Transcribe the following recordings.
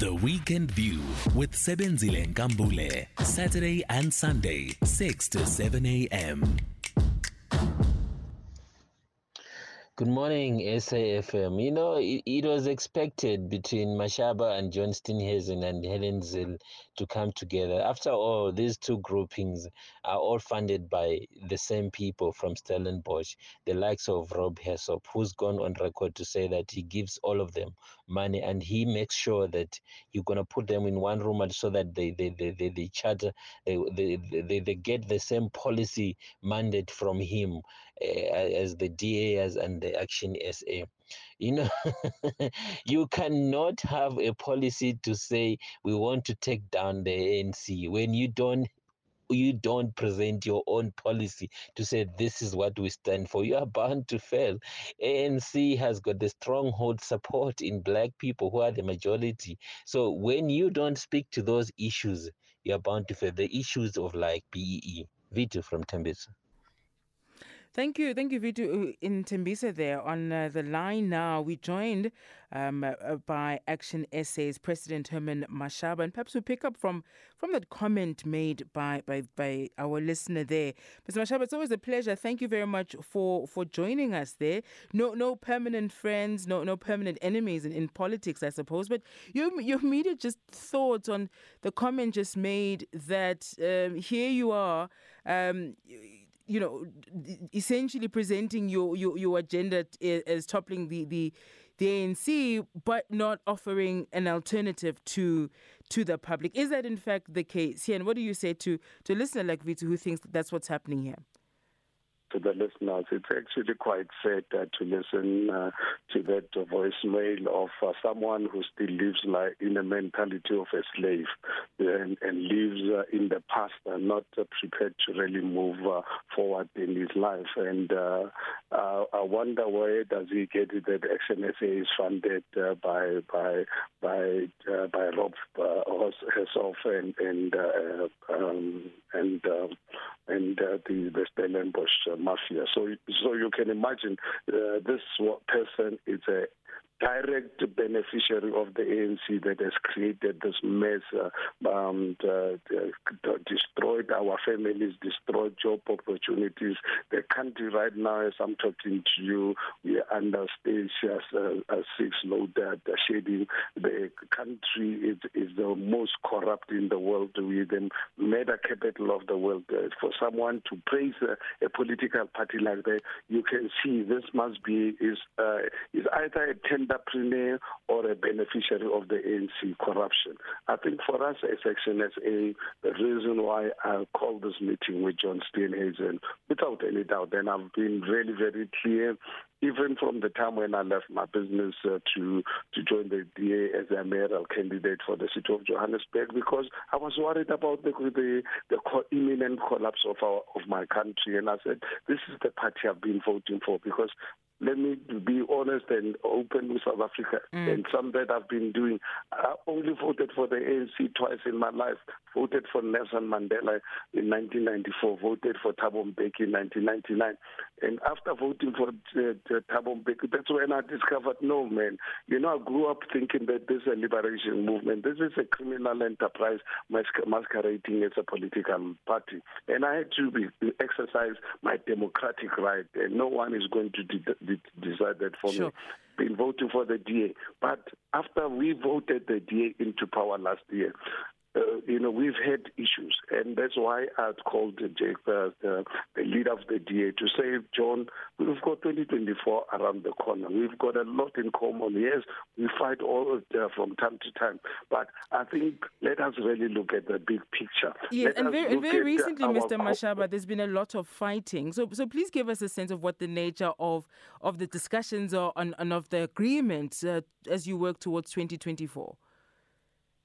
The Weekend View with Sebenzile Nkambule, Saturday and Sunday, 6 to 7 a.m. Good morning, SAFM. You know, it, it, was expected between Mashaba and John Steenhuisen and Helen Zille to come together. After all, these two groupings are all funded by the same people from Stellenbosch, the likes of Rob Hersov, who's gone on record to say that he gives all of them money and he makes sure that you're going to put them in one room so that they, they, they, they, they charter, they, they, they, they get the same policy mandate from him uh, as the DA as, and the Action SA. You know, you cannot have a policy to say we want to take down the ANC when you don't you don't present your own policy to say this is what we stand for, you are bound to fail. ANC has got the stronghold support in black people who are the majority. So when you don't speak to those issues, you are bound to fail. The issues of like BEE. Vito from Tembisa. Thank you. Thank you, Vitu, in Tembisa there. On uh, the line now, we joined um, uh, by Action SA's President Herman Mashaba. And perhaps we pick up from, from that comment made by, by, by our listener there. Mr. Mashaba, it's always a pleasure. Thank you very much for, for joining us there. No no permanent friends, no no permanent enemies in, in politics, I suppose. But your, your immediate just thoughts on the comment just made that um, here you are. Um, you know, essentially presenting your, your, your agenda eh, as toppling the, the, the ANC, but not offering an alternative to to the public. Is that in fact the case here? And what do you say to, to a listener like Vito who thinks that that's what's happening here? To the listeners. It's actually quite sad uh, to listen uh, to that uh, voicemail of uh, someone who still lives like in a mentality of a slave and, and lives uh, in the past and not uh, prepared to really move forward in his life. And I wonder where does he get it that Action SA is funded by by by by Rob Hersov and and um, and and the the Stellenbosch mafia. So, so you can imagine uh, this person is a direct beneficiary of the ANC that has created this mess, uh, um, uh, destroyed our families, destroyed job opportunities. The country right now, as I'm talking to you, we are under stage uh, six load that shedding. The country is, is the most corrupt in the world. We're the mega capital of the world. Uh, for someone to praise a, a political party like that, you can see this must be is uh, is either a tender entrepreneur or a beneficiary of the ANC corruption. I think for us as Action SA, the reason why I called this meeting with John Steenhuisen, without any doubt, and I've been really, very clear even from the time when I left my business uh, to to join the DA as a mayoral candidate for the city of Johannesburg, because I was worried about the the, the co- imminent collapse of our of my country, and I said this is the party I've been voting for because let me be honest and open with South Africa mm. and some that I've been doing. I only voted for the ANC twice in my life. Voted for Nelson Mandela in 1994. Voted for Thabo Mbeki in 1999. And after voting for uh, Thabo Mbeki, that's when I discovered, no man, you know, I grew up thinking that this is a liberation movement. This is a criminal enterprise masquerading as a political party. And I had to be, exercise my democratic right. And no one is going to de- decided for sure. me been voting for the DA. But after we voted the DA into power last year, uh, you know, we've had issues, and that's why I called Jake, uh, the, the leader of the DA, to say, John, we've got 2024 around the corner. We've got a lot in common. Yes, we fight all of, uh, from time to time, but I think let us really look at the big picture. Yes, and very, and very recently, Mr. Mashaba, there's been a lot of fighting. So, so please give us a sense of what the nature of of the discussions are and, and of the agreement uh, as you work towards 2024.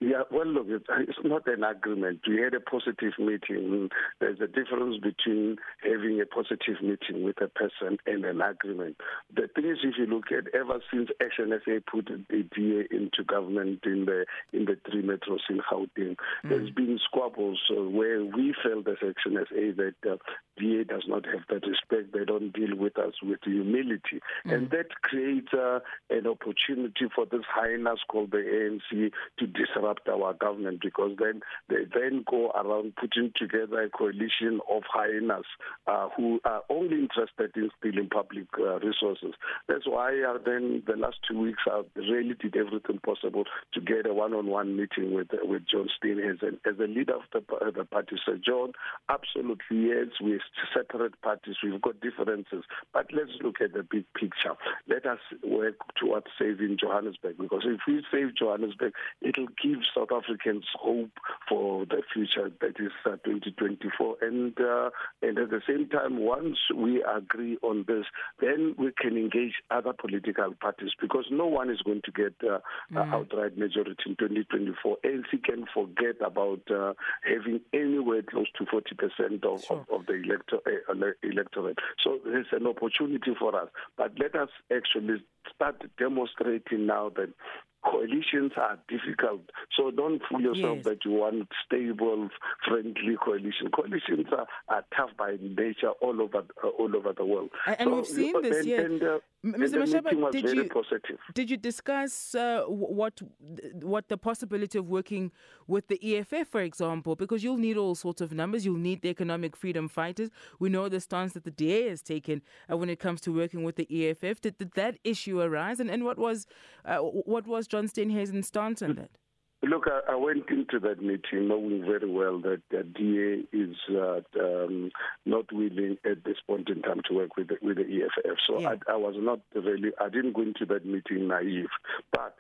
Yeah, well, look, it's not an agreement. We had a positive meeting. There's a difference between having a positive meeting with a person and an agreement. The thing is, if you look at ever since Action SA put the DA into government in the in the three metros in Gauteng, mm. there's been squabbles uh, where we felt as Action SA that uh, DA does not have that respect. They don't deal with us with humility, mm. and that creates uh, an opportunity for this highness called the ANC to disrupt disrupt our government because then they then go around putting together a coalition of hyenas uh, who are only interested in stealing public uh, resources. That's why uh, then the last two weeks I really did everything possible to get a one-on-one meeting with with John Steenhuisen as a leader of the, uh, the party. So John, absolutely yes, we're separate parties, we've got differences, but let's look at the big picture. Let us work towards saving Johannesburg because if we save Johannesburg, it'll give give South Africans hope for the future that is uh, 2024. And uh, and at the same time, once we agree on this, then we can engage other political parties because no one is going to get uh, mm. outright majority in 2024. ANC can forget about uh, having anywhere close to 40% of, sure. of, of, the elector, uh, electorate. So there's an opportunity for us. But let us actually start demonstrating now that coalitions are difficult. So don't fool yourself yes. that you want stable, friendly coalition. Coalitions are, are tough by nature all over uh, all over the world. And, so, we've seen this. And, yeah. and, uh, Mr. Mashaba, did you positive. did you discuss uh, what what the possibility of working with the EFF, for example? Because you'll need all sorts of numbers. You'll need the economic freedom fighters. We know the stance that the DA has taken uh, when it comes to working with the EFF. Did, did that issue arise? And, and what was uh, what was John Steenhuisen's stance on that? Look, I, I, went into that meeting knowing very well that the DA is uh, um, not willing at this point in time to work with the, with the EFF. So yeah. I, I was not really, I didn't go into that meeting naive. But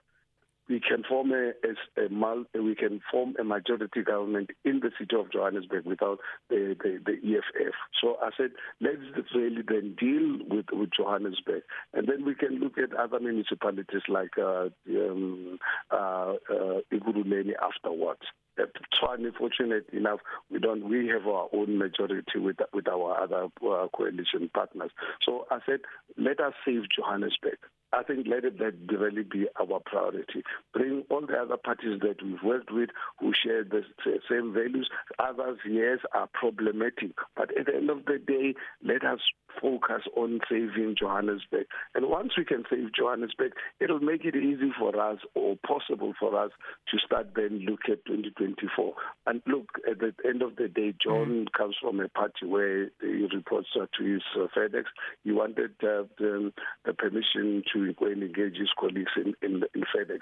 we can form a, a, a we can form a majority government in the city of Johannesburg without the, the, the EFF. So I said, let's really then deal with, with Johannesburg, and then we can look at other municipalities like uh, um, uh, uh, Ekurhuleni afterwards. Tshwane, fortunate enough, we don't. We have our own majority with with our other uh, coalition partners. So I said, let us save Johannesburg. I think let it that really be our priority. Bring all the other parties that we've worked with who share the same values. Others, yes, are problematic. But at the end of the day, let us focus on saving Johannesburg. And once we can save Johannesburg, it'll make it easy for us or possible for us to start then look at 2024. And look, at the end of the day, John mm. comes from a party where he reports to his uh, FedEx. He wanted uh, the, the permission to go and engage his colleagues in, in, in FedEx.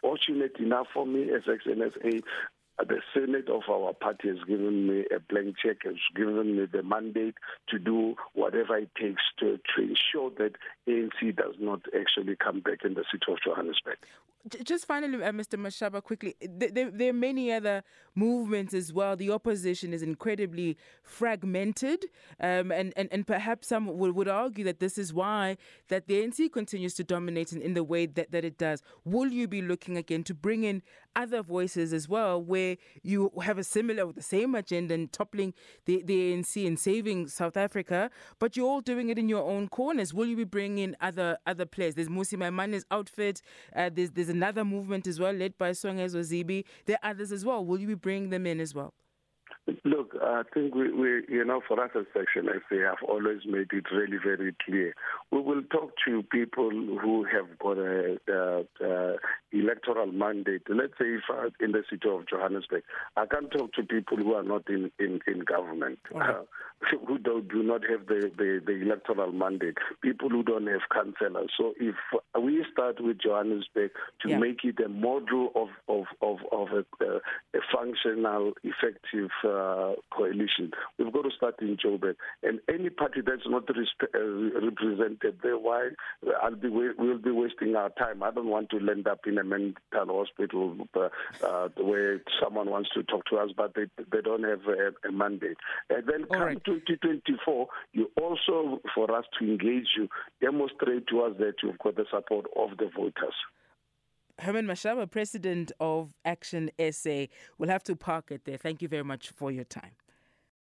Fortunate enough for me as the Senate of our party has given me a blank check, has given me the mandate to do whatever it takes to, to ensure that ANC does not actually come back in the city of Johannesburg. Just finally, uh, Mr. Mashaba, quickly, there, there, are many other movements as well. The opposition is incredibly fragmented, um, and, and, and perhaps some would, would argue that this is why that the ANC continues to dominate in, in the way that, that it does. Will you be looking again to bring in other voices as well, where you have a similar, the same agenda and toppling the, the ANC and saving South Africa, but you're all doing it in your own corners? Will you be bringing in other other players? There's Mmusi Maimane's outfit. Uh, there's there's another movement as well led by Songezo Zibi. There are others as well. Will you be bringing them in as well? Look, I think we, we, you know, for us as Action SA, have always made it really very clear. We will talk to people who have got a, a, a electoral mandate. Let's say if uh, in the city of Johannesburg, I can't talk to people who are not in, in, in government, uh, who do, do not have the, the, the electoral mandate, people who don't have councillors. So if we start with Johannesburg to yeah. make it a model of, of, of, of a, a functional, effective uh, coalition, we've got to start in Joburg. And any party that's not respe- uh, represented there, why I'll be we'll be wasting our time. I don't want to end up in a mental hospital uh, uh, where someone wants to talk to us, but they they don't have a, a mandate. And then All come right. 2024, you also for us to engage you, demonstrate to us that you've got the support of the voters. Herman Mashaba, president of Action SA. We'll have to park it there. Thank you very much for your time.